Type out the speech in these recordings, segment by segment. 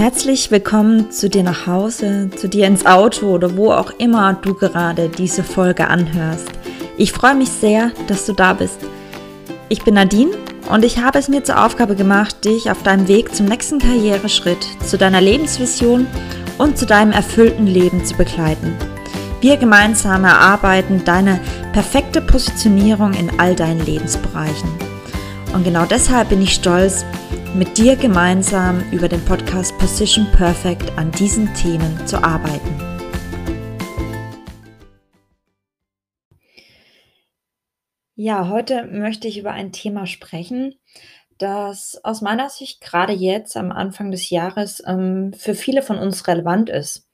Herzlich willkommen zu dir nach Hause, zu dir ins Auto oder wo auch immer du gerade diese Folge anhörst. Ich freue mich sehr, dass du da bist. Ich bin Nadine und ich habe es mir zur Aufgabe gemacht, dich auf deinem Weg zum nächsten Karriereschritt, zu deiner Lebensvision und zu deinem erfüllten Leben zu begleiten. Wir gemeinsam erarbeiten deine perfekte Positionierung in all deinen Lebensbereichen. Und genau deshalb bin ich stolz, mit dir gemeinsam über den Podcast Position Perfect an diesen Themen zu arbeiten. Ja, heute möchte ich über ein Thema sprechen, das aus meiner Sicht gerade jetzt am Anfang des Jahres ähm, für viele von uns relevant ist.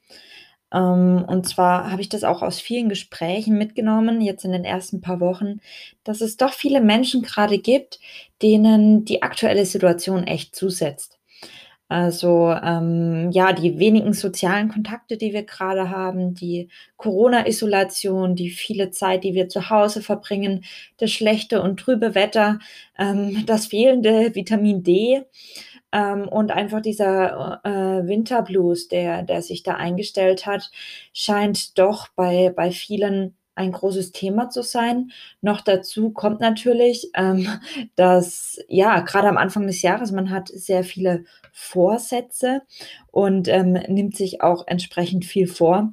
Ähm, und zwar habe ich das auch aus vielen Gesprächen mitgenommen, jetzt in den ersten paar Wochen, dass es doch viele Menschen gerade gibt, denen die aktuelle Situation echt zusetzt. Also, ähm, ja, die wenigen sozialen Kontakte, die wir gerade haben, die Corona-Isolation, die viele Zeit, die wir zu Hause verbringen, das schlechte und trübe Wetter, ähm, das fehlende Vitamin D, ähm, und einfach dieser äh, Winterblues, der, der sich da eingestellt hat, scheint doch bei, bei vielen ein großes Thema zu sein. Noch dazu kommt natürlich, ähm, dass ja, gerade am Anfang des Jahres, man hat sehr viele Vorsätze und ähm, nimmt sich auch entsprechend viel vor.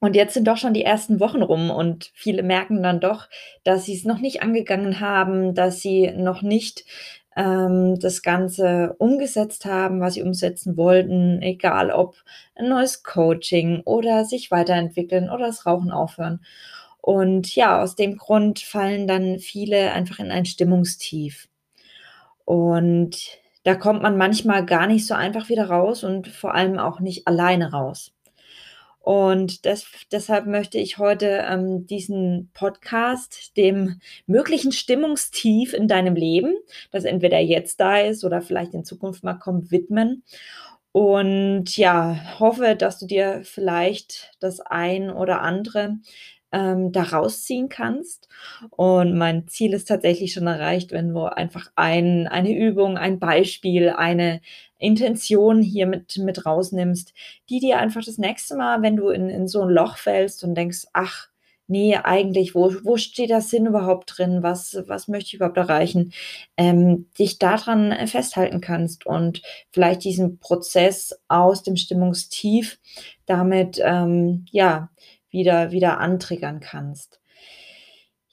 Und jetzt sind doch schon die ersten Wochen rum und viele merken dann doch, dass sie es noch nicht angegangen haben, dass sie noch nicht ähm, das Ganze umgesetzt haben, was sie umsetzen wollten, egal ob ein neues Coaching oder sich weiterentwickeln oder das Rauchen aufhören. Und ja, aus dem Grund fallen dann viele einfach in ein Stimmungstief. Und da kommt man manchmal gar nicht so einfach wieder raus und vor allem auch nicht alleine raus. Und des, deshalb möchte ich heute ähm, diesen Podcast dem möglichen Stimmungstief in deinem Leben, das entweder jetzt da ist oder vielleicht in Zukunft mal kommt, widmen. Und ja, hoffe, dass du dir vielleicht das ein oder andere ähm, da rausziehen kannst. Und mein Ziel ist tatsächlich schon erreicht, wenn du einfach ein, eine Übung, ein Beispiel, eine Intention hier mit, mit rausnimmst, die dir einfach das nächste Mal, wenn du in, in so ein Loch fällst und denkst, ach, nee, eigentlich, wo, wo steht der Sinn überhaupt drin? Was, was möchte ich überhaupt erreichen? Ähm, dich daran festhalten kannst und vielleicht diesen Prozess aus dem Stimmungstief damit, ähm, ja, wieder, wieder antriggern kannst.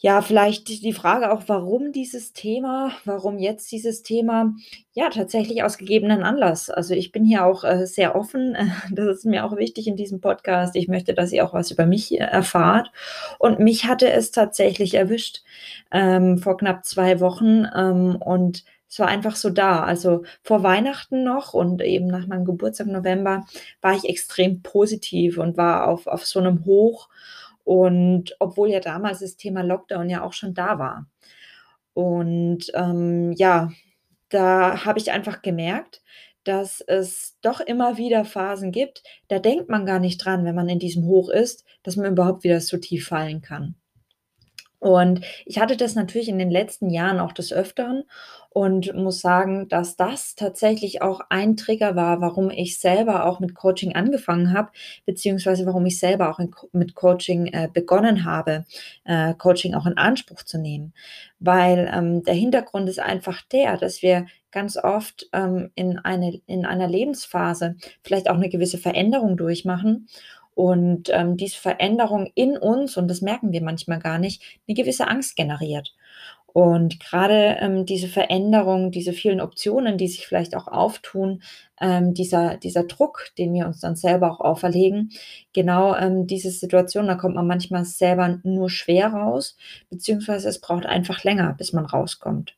Ja, vielleicht die Frage auch, warum dieses Thema, warum jetzt dieses Thema? Ja, tatsächlich aus gegebenen Anlass. Also ich bin hier auch äh, sehr offen. Das ist mir auch wichtig in diesem Podcast. Ich möchte, dass ihr auch was über mich erfahrt. Und mich hatte es tatsächlich erwischt ähm, vor knapp zwei Wochen. Ähm, und es war einfach so da. Also vor Weihnachten noch und eben nach meinem Geburtstag im November war ich extrem positiv und war auf, auf so einem Hoch. Und obwohl ja damals das Thema Lockdown ja auch schon da war. Und ähm, ja, da habe ich einfach gemerkt, dass es doch immer wieder Phasen gibt, da denkt man gar nicht dran, wenn man in diesem Hoch ist, dass man überhaupt wieder so tief fallen kann. Und ich hatte das natürlich in den letzten Jahren auch des Öfteren und muss sagen, dass das tatsächlich auch ein Trigger war, warum ich selber auch mit Coaching angefangen habe, beziehungsweise warum ich selber auch in, mit Coaching äh, begonnen habe, äh, Coaching auch in Anspruch zu nehmen. Weil ähm, der Hintergrund ist einfach der, dass wir ganz oft ähm, in, eine, in einer Lebensphase vielleicht auch eine gewisse Veränderung durchmachen und ähm, diese Veränderung in uns, und das merken wir manchmal gar nicht, eine gewisse Angst generiert. Und gerade ähm, diese Veränderung, diese vielen Optionen, die sich vielleicht auch auftun, ähm, dieser, dieser Druck, den wir uns dann selber auch auferlegen, genau ähm, diese Situation, da kommt man manchmal selber nur schwer raus, beziehungsweise es braucht einfach länger, bis man rauskommt.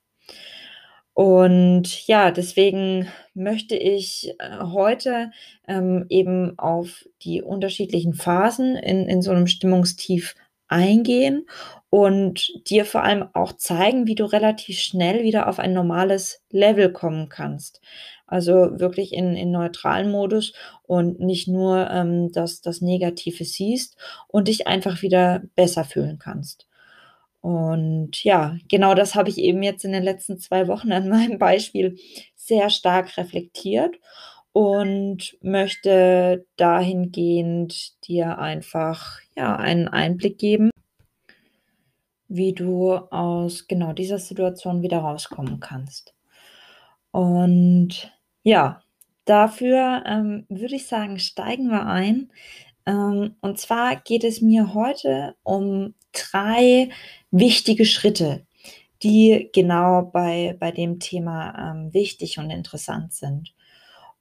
Und ja, deswegen möchte ich äh, heute ähm, eben auf die unterschiedlichen Phasen in, in so einem Stimmungstief eingehen und dir vor allem auch zeigen, wie du relativ schnell wieder auf ein normales Level kommen kannst. Also wirklich in, in neutralen Modus und nicht nur ähm, das, das Negative siehst und dich einfach wieder besser fühlen kannst. Und ja, genau das habe ich eben jetzt in den letzten zwei Wochen an meinem Beispiel sehr stark reflektiert. und möchte dahingehend dir einfach, ja, einen Einblick geben wie du aus genau dieser Situation wieder rauskommen kannst. Und ja, dafür, ähm, würde ich sagen, steigen wir ein. Ähm, und zwar geht es mir heute um 3 wichtige Schritte, die genau bei bei dem Thema, ähm, wichtig und interessant sind.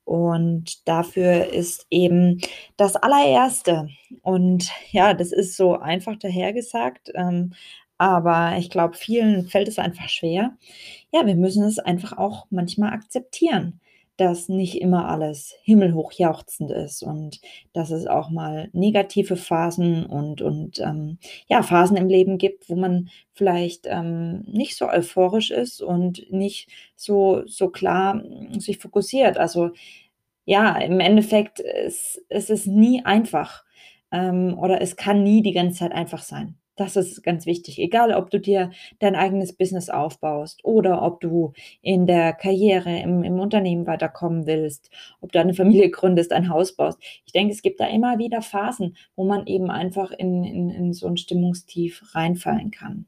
Und dafür ist eben das Allererste und ja, das ist so einfach dahergesagt, ähm, aber ich glaube, vielen fällt es einfach schwer. Ja, wir müssen es einfach auch manchmal akzeptieren, dass nicht immer alles himmelhoch jauchzend ist und dass es auch mal negative Phasen und und, ähm, ja, Phasen im Leben gibt, wo man vielleicht, ähm, nicht so euphorisch ist und nicht so so klar, hm, sich fokussiert. Also, ja, im Endeffekt, es es ist nie einfach, ähm, oder es kann nie die ganze Zeit einfach sein. Das ist ganz wichtig. Egal, ob du dir dein eigenes Business aufbaust oder ob du in der Karriere, im im Unternehmen weiterkommen willst, ob du eine Familie gründest, ein Haus baust. Ich denke, es gibt da immer wieder Phasen, wo man eben einfach in in in so 'n Stimmungstief reinfallen kann.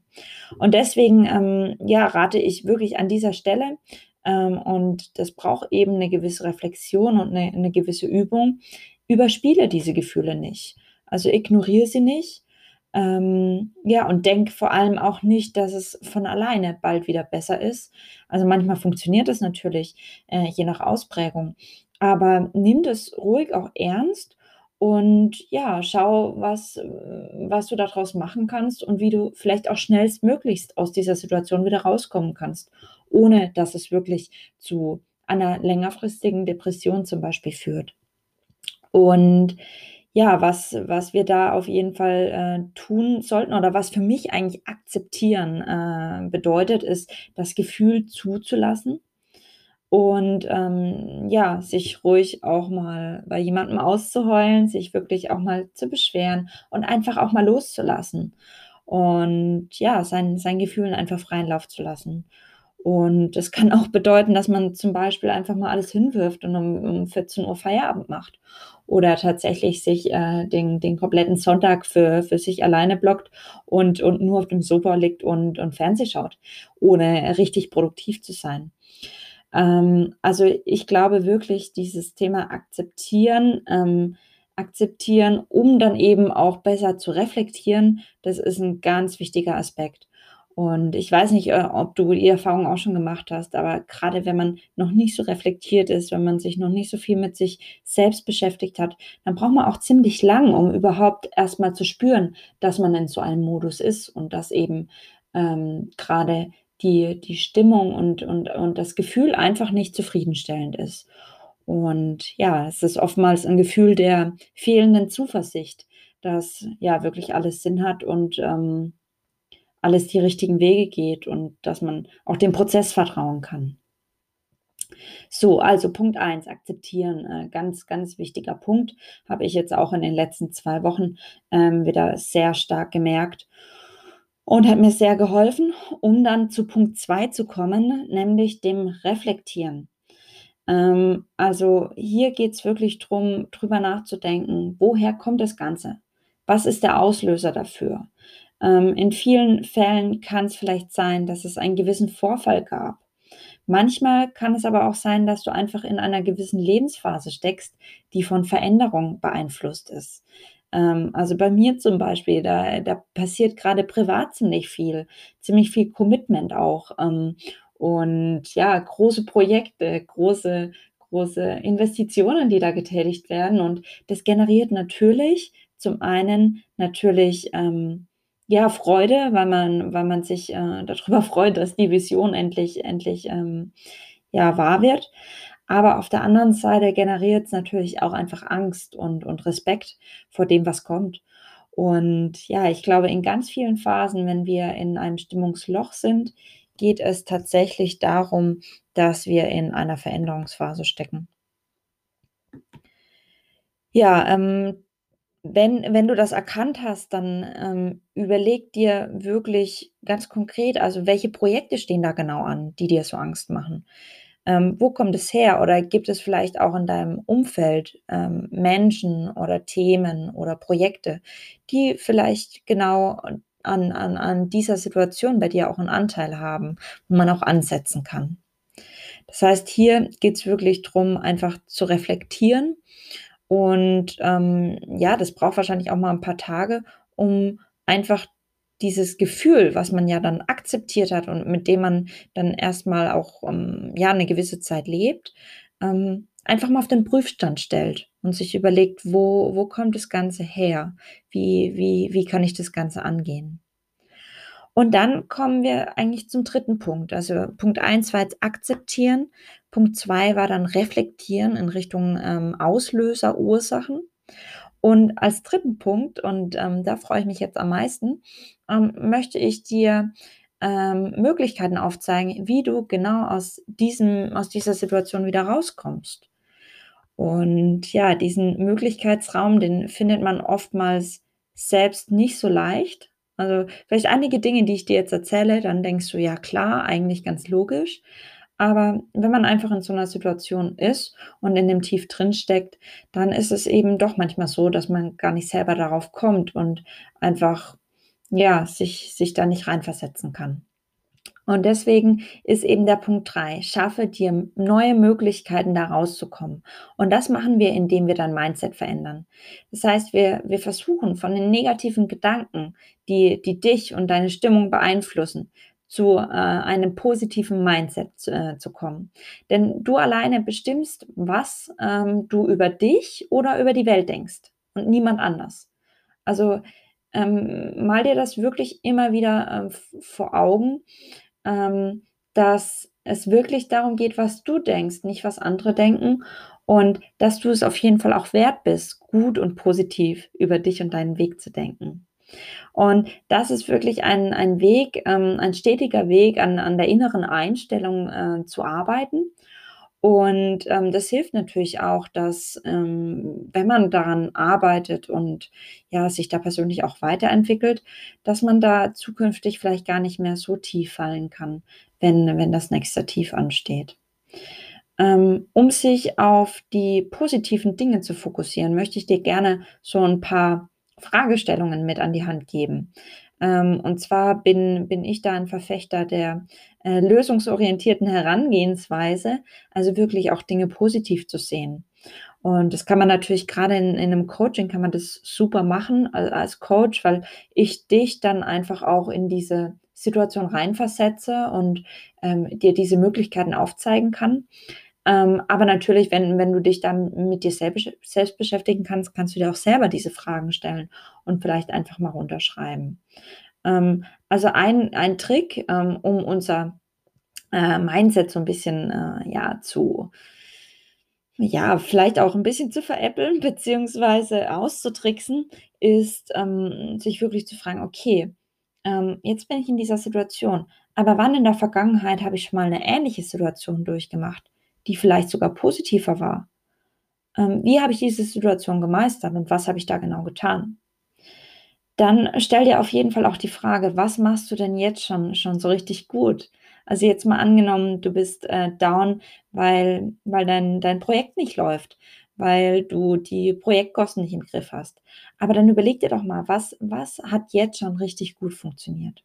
Und deswegen, ähm, ja, rate ich wirklich an dieser Stelle, ähm, und das braucht eben 'ne gewisse Reflexion und 'ne 'ne gewisse Übung. Überspiele diese Gefühle nicht. Also, ignoriere sie nicht, ähm, ja, und denke vor allem auch nicht, dass es von alleine bald wieder besser ist. Also, manchmal funktioniert das natürlich, äh, je nach Ausprägung. Aber nimm das ruhig auch ernst und ja, schau, was was du da draus machen kannst und wie du vielleicht auch schnellstmöglichst aus dieser Situation wieder rauskommen kannst, ohne dass es wirklich zu einer längerfristigen Depression zum Beispiel führt. Und ja, was was wir da auf jeden Fall, äh, tun sollten oder was für mich eigentlich akzeptieren, äh, bedeutet, ist, das Gefühl zuzulassen und, ähm, ja, sich ruhig auch mal bei jemandem auszuheulen, sich wirklich auch mal zu beschweren und einfach auch mal loszulassen und ja, seinen seinen Gefühlen einfach freien Lauf zu lassen. Und das kann auch bedeuten, dass man zum Beispiel einfach mal alles hinwirft und um um 14:00 Feierabend macht oder tatsächlich sich, äh, den den kompletten Sonntag für für sich alleine blockt und und nur auf dem Sofa liegt und und Fernseh schaut, ohne richtig produktiv zu sein. Ähm, also, ich glaube wirklich, dieses Thema akzeptieren ähm, akzeptieren, um dann eben auch besser zu reflektieren, das ist 'n ganz wichtiger Aspekt. Und ich weiß nicht, äh, ob du die Erfahrung auch schon gemacht hast, aber grade wenn man noch nicht so reflektiert ist, wenn man sich noch nicht so viel mit sich selbst beschäftigt hat, dann braucht man auch ziemlich lang, um überhaupt erst mal zu spüren, dass man in so einem Modus ist und dass eben, ähm, grade die die Stimmung und und und das Gefühl einfach nicht zufriedenstellend ist. Und ja, es ist oftmals 'n Gefühl der fehlenden Zuversicht, dass, ja, wirklich alles Sinn hat und, ähm, alles die richtigen Wege geht und dass man auch dem Prozess vertrauen kann. So, also Punkt 1, akzeptieren, äh, ganz, ganz wichtiger Punkt, habe ich jetzt auch in den letzten 2 Wochen, ähm, wieder sehr stark gemerkt und hat mir sehr geholfen, um dann zu Punkt 2 zu kommen, nämlich dem Reflektieren. Ähm, also, hier geht's wirklich drum, drüber nachzudenken: „Woher kommt das Ganze? Was ist der Auslöser dafür?“ Ähm, in vielen Fällen kann's vielleicht sein, dass es einen gewissen Vorfall gab. Manchmal kann es aber auch sein, dass du einfach in einer gewissen Lebensphase steckst, die von Veränderung beeinflusst ist. Ähm, also, bei mir zum Beispiel, da da passiert grade privat ziemlich viel, ziemlich viel Commitment auch, ähm, und ja, große Projekte, große große Investitionen, die da getätigt werden. Und das generiert natürlich zum einen natürlich, ähm, ja, Freude, weil man weil man sich, äh, da drüber freut, dass die Vision endlich endlich, ähm, ja, wahr wird. Aber auf der anderen Seite generiert's natürlich auch einfach Angst und und Respekt vor dem, was kommt. Und ja, ich glaube, in ganz vielen Phasen, wenn wir in einem Stimmungsloch sind, geht es tatsächlich darum, dass wir in einer Veränderungsphase stecken. Ja, ähm, wenn wenn du das erkannt hast, dann, ähm, überleg dir wirklich ganz konkret, also, welche Projekte stehen da genau an, die dir so Angst machen? Ähm, wo kommt es her? Oder gibt es vielleicht auch in deinem Umfeld ähm, Menschen oder Themen oder Projekte, die vielleicht genau an, an, an dieser Situation bei dir auch einen Anteil haben, wo man auch ansetzen kann? Das heißt, hier geht es wirklich darum, einfach zu reflektieren. Und ähm, ja, das braucht wahrscheinlich auch mal ein paar Tage, um einfach dieses Gefühl, was man ja dann akzeptiert hat und mit dem man dann erstmal auch ähm, ja eine gewisse Zeit lebt, ähm, einfach mal auf den Prüfstand stellt und sich überlegt, wo, wo kommt das Ganze her? Wie, wie, wie kann ich das Ganze angehen? Und dann kommen wir eigentlich zum dritten Punkt. Also Punkt eins war jetzt akzeptieren. Punkt zwei war dann reflektieren in Richtung ähm, Auslöser, Ursachen. Und als dritten Punkt, und ähm, da freue ich mich jetzt am meisten, ähm, möchte ich dir ähm, Möglichkeiten aufzeigen, wie du genau aus, diesem, aus dieser Situation wieder rauskommst. Und ja, diesen Möglichkeitsraum, den findet man oftmals selbst nicht so leicht. Also vielleicht einige Dinge, die ich dir jetzt erzähle, dann denkst du, ja klar, eigentlich ganz logisch. Aber wenn man einfach in so einer Situation ist und in dem Tief drin steckt, dann ist es eben doch manchmal so, dass man gar nicht selber darauf kommt und einfach, ja, sich, sich da nicht reinversetzen kann. Und deswegen ist eben der Punkt drei: schaffe dir neue Möglichkeiten, da rauszukommen. Und das machen wir, indem wir dein Mindset verändern. Das heißt, wir, wir versuchen von den negativen Gedanken, die, die dich und deine Stimmung beeinflussen, zu äh, einem positiven Mindset äh, zu kommen. Denn du alleine bestimmst, was ähm, du über dich oder über die Welt denkst und niemand anders. Also ähm, mal dir das wirklich immer wieder äh, vor Augen, ähm, dass es wirklich darum geht, was du denkst, nicht was andere denken und dass du es auf jeden Fall auch wert bist, gut und positiv über dich und deinen Weg zu denken. Und das ist wirklich ein, ein Weg, ähm, ein stetiger Weg, an, an der inneren Einstellung äh, zu arbeiten. Und ähm, das hilft natürlich auch, dass ähm, wenn man daran arbeitet und ja, sich da persönlich auch weiterentwickelt, dass man da zukünftig vielleicht gar nicht mehr so tief fallen kann, wenn, wenn das nächste Tief ansteht. Ähm, um sich auf die positiven Dinge zu fokussieren, möchte ich dir gerne so ein paar Fragestellungen mit an die Hand geben. Ähm, und zwar bin, bin ich da ein Verfechter der äh, lösungsorientierten Herangehensweise, also wirklich auch Dinge positiv zu sehen. Und das kann man natürlich gerade in, in einem Coaching kann man das super machen als, als Coach, weil ich dich dann einfach auch in diese Situation reinversetze und ähm, dir diese Möglichkeiten aufzeigen kann. Ähm, aber natürlich, wenn, wenn du dich dann mit dir selbst, selbst beschäftigen kannst, kannst du dir auch selber diese Fragen stellen und vielleicht einfach mal runterschreiben. Ähm, also ein, ein Trick, ähm, um unser äh, Mindset so ein bisschen äh, ja, zu, ja, vielleicht auch ein bisschen zu veräppeln, beziehungsweise auszutricksen, ist, ähm, sich wirklich zu fragen, okay, ähm, jetzt bin ich in dieser Situation, aber wann in der Vergangenheit habe ich schon mal eine ähnliche Situation durchgemacht? Die vielleicht sogar positiver war. Ähm, wie habe ich diese Situation gemeistert und was habe ich da genau getan? Dann stell dir auf jeden Fall auch die Frage, was machst du denn jetzt schon, schon so richtig gut? Also jetzt mal angenommen, du bist äh, down, weil, weil dein, dein Projekt nicht läuft, weil du die Projektkosten nicht im Griff hast. Aber dann überleg dir doch mal, was, was hat jetzt schon richtig gut funktioniert?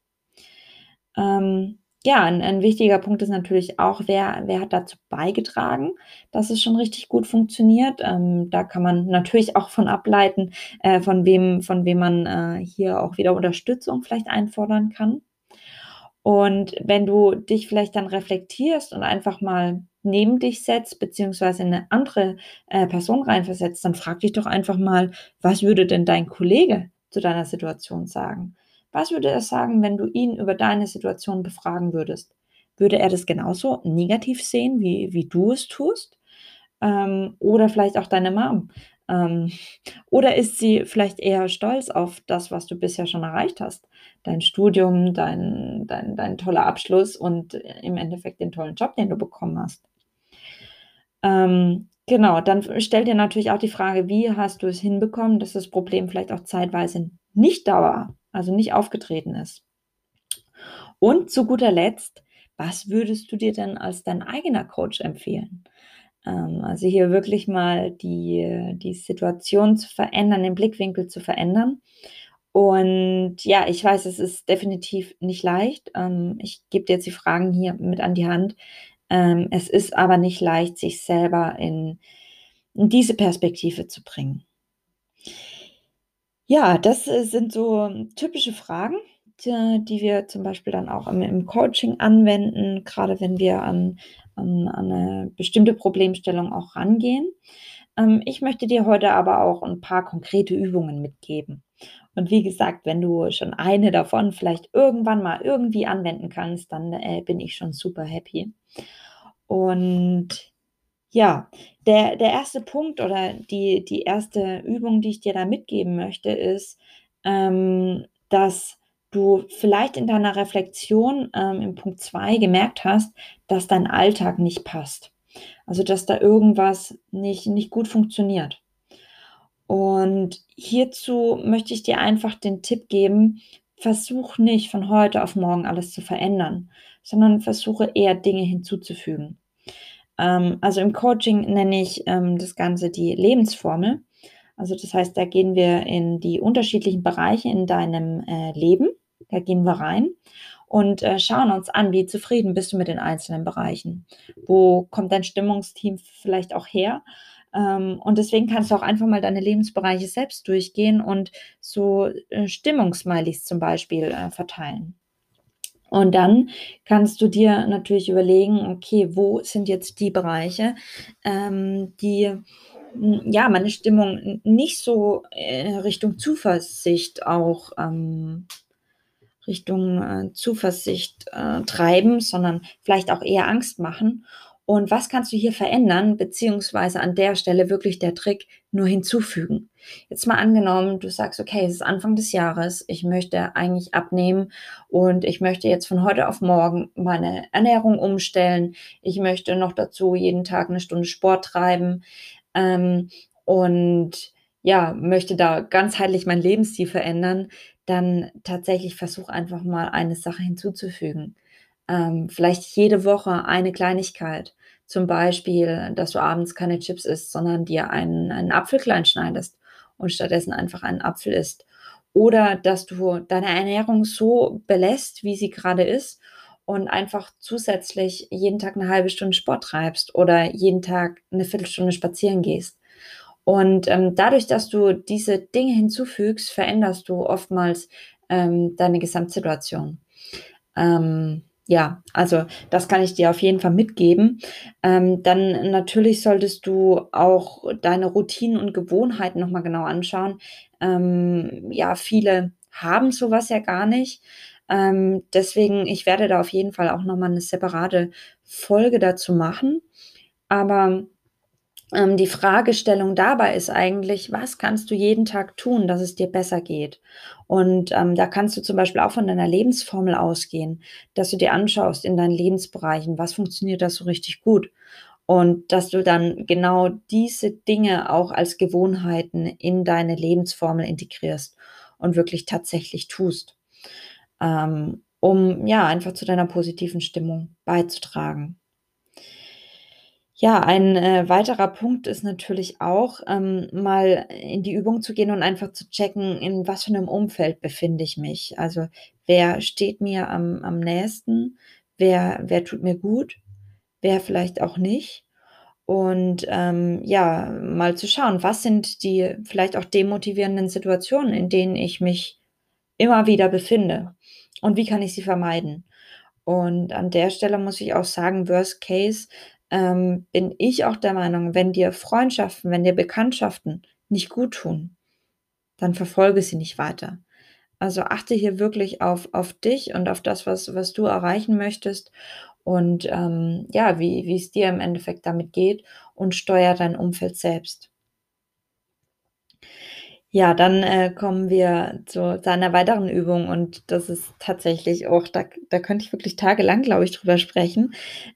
Ähm, ja, ein 'n wichtiger Punkt ist natürlich auch, wer wer hat dazu beigetragen, dass es schon richtig gut funktioniert? Ähm, da kann man natürlich auch von ableiten, äh, von wem von wem man, äh, hier auch wieder Unterstützung vielleicht einfordern kann. Und wenn du dich vielleicht dann reflektierst und einfach mal neben dich setzt, beziehungsweise in 'ne andere, äh, Person reinversetzt, dann frag dich doch einfach mal: „Was würde denn dein Kollege zu deiner Situation sagen?“ Was würde er sagen, wenn du ihn über deine Situation befragen würdest? Würde er das genauso negativ sehen, wie, wie du es tust? Ähm, oder vielleicht auch deine Mom? Ähm, oder ist sie vielleicht eher stolz auf das, was du bisher schon erreicht hast? Dein Studium, dein, dein, dein toller Abschluss und im Endeffekt den tollen Job, den du bekommen hast. Ähm, genau, dann stell dir natürlich auch die Frage, wie hast du es hinbekommen, dass das Problem vielleicht auch zeitweise nicht da war? Also nicht aufgetreten ist. Und zu guter Letzt, was würdest du dir denn als dein eigener Coach empfehlen? Ähm, also hier wirklich mal die die Situation zu verändern, den Blickwinkel zu verändern. Und ja, ich weiß, es ist definitiv nicht leicht. Ähm, ich gebe dir jetzt die Fragen hier mit an die Hand. Ähm, es ist aber nicht leicht, sich selber in in diese Perspektive zu bringen. Ja, das, äh, sind so typische Fragen, d die wir zum Beispiel dann auch im im Coaching anwenden, grade wenn wir an an an 'ne bestimmte Problemstellung auch rangehen. Ähm, ich möchte dir heute aber auch 'n paar konkrete Übungen mitgeben. Und wie gesagt, wenn du schon eine davon vielleicht irgendwann mal irgendwie anwenden kannst, dann, äh, bin ich schon super happy. Und ja, der der erste Punkt oder die die erste Übung, die ich dir da mitgeben möchte, ist, ähm, dass du vielleicht in deiner Reflexion, ähm, im Punkt 2 gemerkt hast, dass dein Alltag nicht passt. Also, dass da irgendwas nicht nicht gut funktioniert. Und hierzu möchte ich dir einfach den Tipp geben: Versuch nicht von heute auf morgen alles zu verändern, sondern versuche eher Dinge hinzuzufügen. Ähm, also, im Coaching nenne ich, ähm, das Ganze die Lebensformel. Also, das heißt, da gehen wir in die unterschiedlichen Bereiche in deinem, äh, Leben da gehen wir rein und, äh, schauen uns an, wie zufrieden bist du mit den einzelnen Bereichen? Wo kommt dein Stimmungstief vielleicht auch her? Ähm, und deswegen kannst du auch einfach mal deine Lebensbereiche selbst durchgehen und so, äh, Stimmungssmileys zum Beispiel, äh, verteilen. Und dann kannst du dir natürlich überlegen: „Okay, wo sind jetzt die Bereiche, ähm, die, hm, ja, meine Stimmung nicht so, äh, Richtung Zuversicht auch, ähm Richtung, äh, Zuversicht, äh, treiben, sondern vielleicht auch eher Angst machen. Und was kannst du hier verändern, beziehungsweise an der Stelle wirklich der Trick, nur hinzufügen? Jetzt mal angenommen, du sagst: „Okay, es ist Anfang des Jahres, ich möchte eigentlich abnehmen und ich möchte jetzt von heute auf morgen meine Ernährung umstellen. Ich möchte noch dazu jeden Tag 'ne Stunde Sport treiben, ähm, und, ja, möchte da ganzheitlich meinen Lebensstil verändern.“ Dann tatsächlich versuch einfach mal eine Sache hinzuzufügen. Ähm, vielleicht jede Woche eine Kleinigkeit. Zum Beispiel, dass du abends keine Chips isst, sondern dir einen einen Apfel klein schneidest und stattdessen einfach einen Apfel isst. Oder, dass du deine Ernährung so belässt, wie sie grade ist und einfach zusätzlich jeden Tag 'ne 1/2 Stunde Sport treibst oder jeden Tag 'ne Viertelstunde spazieren gehst. Und, ähm, dadurch, dass du diese Dinge hinzufügst, veränderst du oftmals, ähm, deine Gesamtsituation. Ähm, ja, also, das kann ich dir auf jeden Fall mitgeben. Ähm, dann natürlich solltest du auch deine Routinen und Gewohnheiten noch mal genau anschauen. Ähm, ja, viele haben so was ja gar nicht. Ähm, deswegen ich werde da auf jeden Fall auch noch mal 'ne separate Folge dazu machen. Aber, ähm, die Fragestellung dabei ist eigentlich: Was kannst du jeden Tag tun, dass es dir besser geht? Und, ähm, da kannst du zum Beispiel auch von deiner Lebensformel ausgehen, dass du dir anschaust in deinen Lebensbereichen, was funktioniert da so richtig gut? Und dass du dann genau diese Dinge auch als Gewohnheiten in deine Lebensformel integrierst und wirklich tatsächlich tust, ähm, um, ja, einfach zu deiner positiven Stimmung beizutragen. Ja, ein, äh, weiterer Punkt ist natürlich auch, ähm, mal in die Übung zu gehen und einfach zu checken, in was für 'nem Umfeld befinde ich mich. Also, wer steht mir am am nächsten? Wer wer tut mir gut? Wer vielleicht auch nicht? Und, ähm, ja, mal zu schauen, was sind die vielleicht auch demotivierenden Situationen, in denen ich mich immer wieder befinde und wie kann ich sie vermeiden? Und an der Stelle muss ich auch sagen, Worst Case, ähm, bin ich auch der Meinung, wenn dir Freundschaften, wenn dir Bekanntschaften nicht guttun, dann verfolge sie nicht weiter. Also, achte hier wirklich auf auf dich und auf das, was was du erreichen möchtest und, ähm, ja, wie wie's dir im Endeffekt damit geht und steuere dein Umfeld selbst. Ja, dann, äh, kommen wir zu zu einer weiteren Übung und das ist tatsächlich auch da da könnte ich wirklich tagelang, glaube ich, drüber sprechen.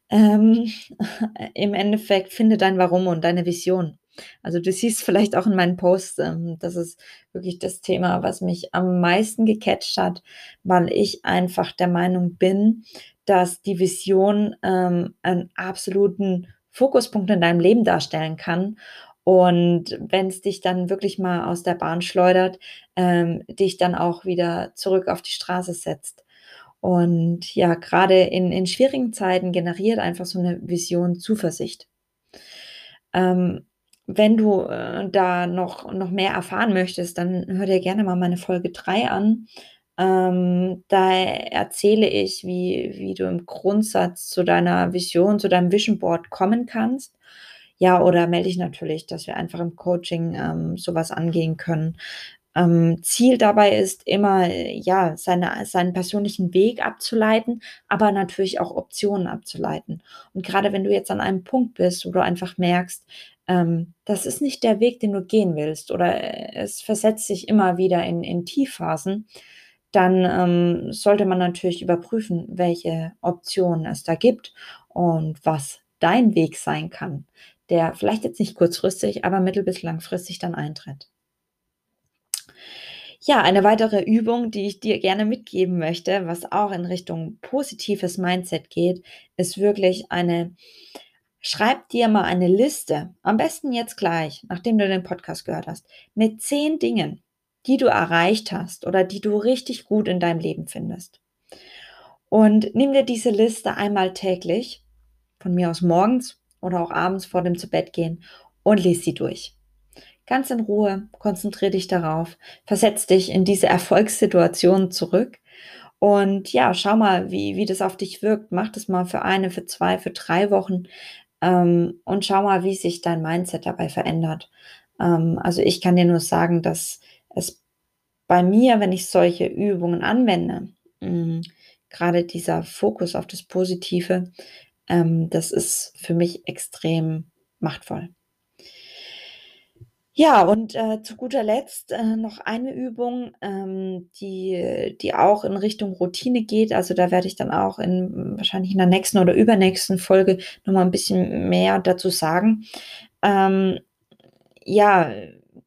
Ähm, im Endeffekt finde dein Warum und deine Vision. Also, du siehst vielleicht auch in meinen Posts, ähm, das ist wirklich das Thema, was mich am meisten gecatcht hat, weil ich einfach der Meinung bin, dass die Vision ähm, einen absoluten Fokuspunkt in deinem Leben darstellen kann. Und wenn es dich dann wirklich mal aus der Bahn schleudert, ähm, dich dann auch wieder zurück auf die Straße setzt. Und ja, gerade in, in schwierigen Zeiten generiert einfach so eine Vision Zuversicht. Ähm, wenn du äh, da noch, noch mehr erfahren möchtest, dann hör dir gerne mal meine Folge 3 an. Ähm, da erzähle ich, wie, wie du im Grundsatz zu deiner Vision, zu deinem Vision Board kommen kannst. Ja, oder melde dich natürlich, dass wir einfach im Coaching ähm, sowas angehen können. Ähm, Ziel dabei ist immer, ja, seine, seinen persönlichen Weg abzuleiten, aber natürlich auch Optionen abzuleiten. Und gerade wenn du jetzt an einem Punkt bist, wo du einfach merkst, ähm, das ist nicht der Weg, den du gehen willst, oder es versetzt sich immer wieder in, in Tiefphasen, dann ähm, sollte man natürlich überprüfen, welche Optionen es da gibt und was dein Weg sein kann, der vielleicht jetzt nicht kurzfristig, aber mittel- bis langfristig dann eintritt. Ja, eine weitere Übung, die ich dir gerne mitgeben möchte, was auch in Richtung positives Mindset geht, ist wirklich eine, schreib dir mal eine Liste, am besten jetzt gleich, nachdem du den Podcast gehört hast, mit zehn Dingen, die du erreicht hast oder die du richtig gut in deinem Leben findest. Und nimm dir diese Liste einmal täglich, von mir aus morgens oder auch abends vor dem zu Bett gehen und lies sie durch. Ganz in Ruhe, konzentriere dich darauf, versetz dich in diese Erfolgssituation zurück und ja, schau mal, wie, wie das auf dich wirkt. Mach das mal für eine, für zwei, für drei Wochen ähm, und schau mal, wie sich dein Mindset dabei verändert. Ähm, also ich kann dir nur sagen, dass es bei mir, wenn ich solche Übungen anwende, mh, mm, gerade dieser Fokus auf das Positive, ähm, das ist für mich extrem machtvoll. Ja, und äh, zu guter Letzt äh, noch eine Übung, ähm, die, die auch in Richtung Routine geht. Also da werde ich dann auch in wahrscheinlich in der nächsten oder übernächsten Folge nochmal ein bisschen mehr dazu sagen. Ähm, ja,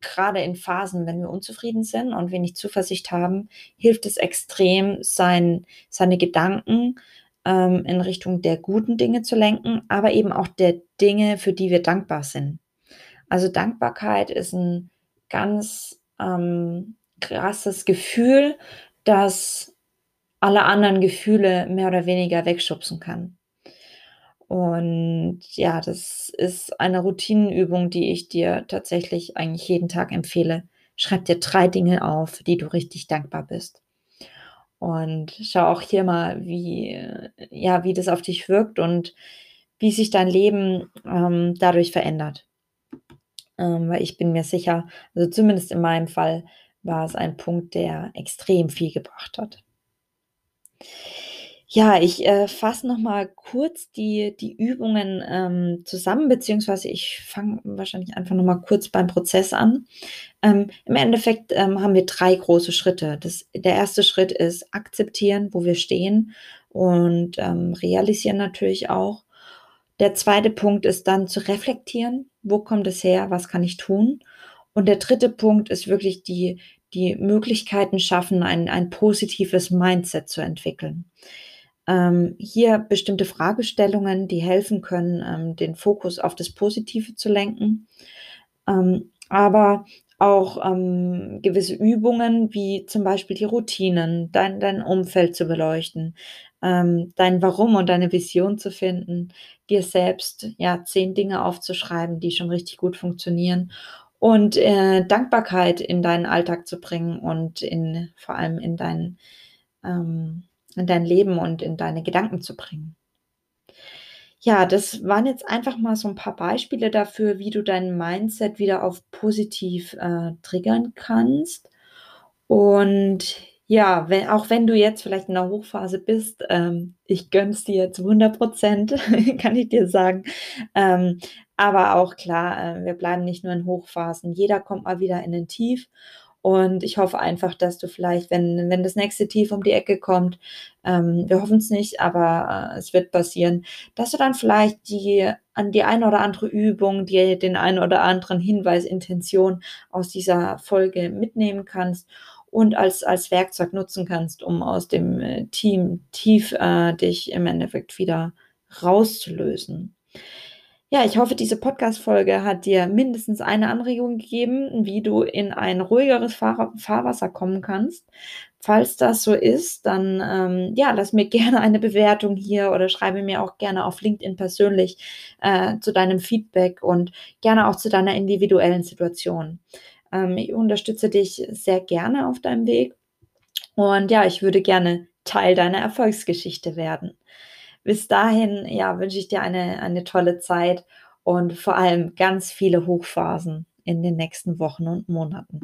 gerade in Phasen, wenn wir unzufrieden sind und wenig Zuversicht haben, hilft es extrem, sein, seine Gedanken ähm, in Richtung der guten Dinge zu lenken, aber eben auch der Dinge, für die wir dankbar sind. Also Dankbarkeit ist ein ganz ähm, krasses Gefühl, das alle anderen Gefühle mehr oder weniger wegschubsen kann. Und ja, das ist eine Routinenübung, die ich dir tatsächlich eigentlich jeden Tag empfehle. Schreib dir drei Dinge auf, für die du richtig dankbar bist. Und schau auch hier mal, wie, ja, wie das auf dich wirkt und wie sich dein Leben ähm, dadurch verändert ähm, weil ich bin mir sicher, also zumindest in meinem Fall war es ein Punkt, der extrem viel gebracht hat. Ja, ich äh, fasse noch mal kurz die, die Übungen ähm, zusammen, beziehungsweise ich fange wahrscheinlich einfach noch mal kurz beim Prozess an. Ähm, Im Endeffekt ähm, haben wir drei große Schritte. Das, der erste Schritt ist akzeptieren, wo wir stehen und ähm, realisieren natürlich auch. Der zweite Punkt ist dann zu reflektieren, wo kommt es her, was kann ich tun? Und der dritte Punkt ist wirklich die, die Möglichkeiten schaffen, ein, ein positives Mindset zu entwickeln. Ähm, hier bestimmte Fragestellungen, die helfen können, ähm, den Fokus auf das Positive zu lenken. Ähm, aber auch ähm, gewisse Übungen, wie zum Beispiel die Routinen, dein, dein Umfeld zu beleuchten, ähm, dein Warum und deine Vision zu finden, dir selbst ja zehn Dinge aufzuschreiben, die schon richtig gut funktionieren und äh, Dankbarkeit in deinen Alltag zu bringen und in vor allem in dein, ähm, in dein Leben und in deine Gedanken zu bringen. Ja, das waren jetzt einfach mal so ein paar Beispiele dafür, wie du dein Mindset wieder auf positiv äh, triggern kannst. Und ja, wenn, auch wenn du jetzt vielleicht in der Hochphase bist, ähm, ich gönn's dir zu 100 Prozent, kann ich dir sagen. Ähm, aber auch klar, äh, wir bleiben nicht nur in Hochphasen. Jeder kommt mal wieder in den Tief. Und ich hoffe einfach, dass du vielleicht, wenn, wenn das nächste Tief um die Ecke kommt, ähm, wir hoffen es nicht, aber äh, es wird passieren, dass du dann vielleicht die an die eine oder andere Übung, die den einen oder anderen Hinweis, Intention aus dieser Folge mitnehmen kannst und als als Werkzeug nutzen kannst, um aus dem, äh, Team Tief, äh, dich im Endeffekt wieder rauszulösen. Ja, ich hoffe, diese Podcast-Folge hat dir mindestens eine Anregung gegeben, wie du in ein ruhigeres Fahr Fahrwasser kommen kannst. Falls das so ist, dann, ähm, ja, lass mir gerne eine Bewertung hier oder schreibe mir auch gerne auf LinkedIn persönlich, äh, zu deinem Feedback und gerne auch zu deiner individuellen Situation. Ähm, ich unterstütze dich sehr gerne auf deinem Weg und ja, ich würde gerne Teil deiner Erfolgsgeschichte werden. Bis dahin, ja, wünsche ich dir eine eine tolle Zeit und vor allem ganz viele Hochphasen in den nächsten Wochen und Monaten.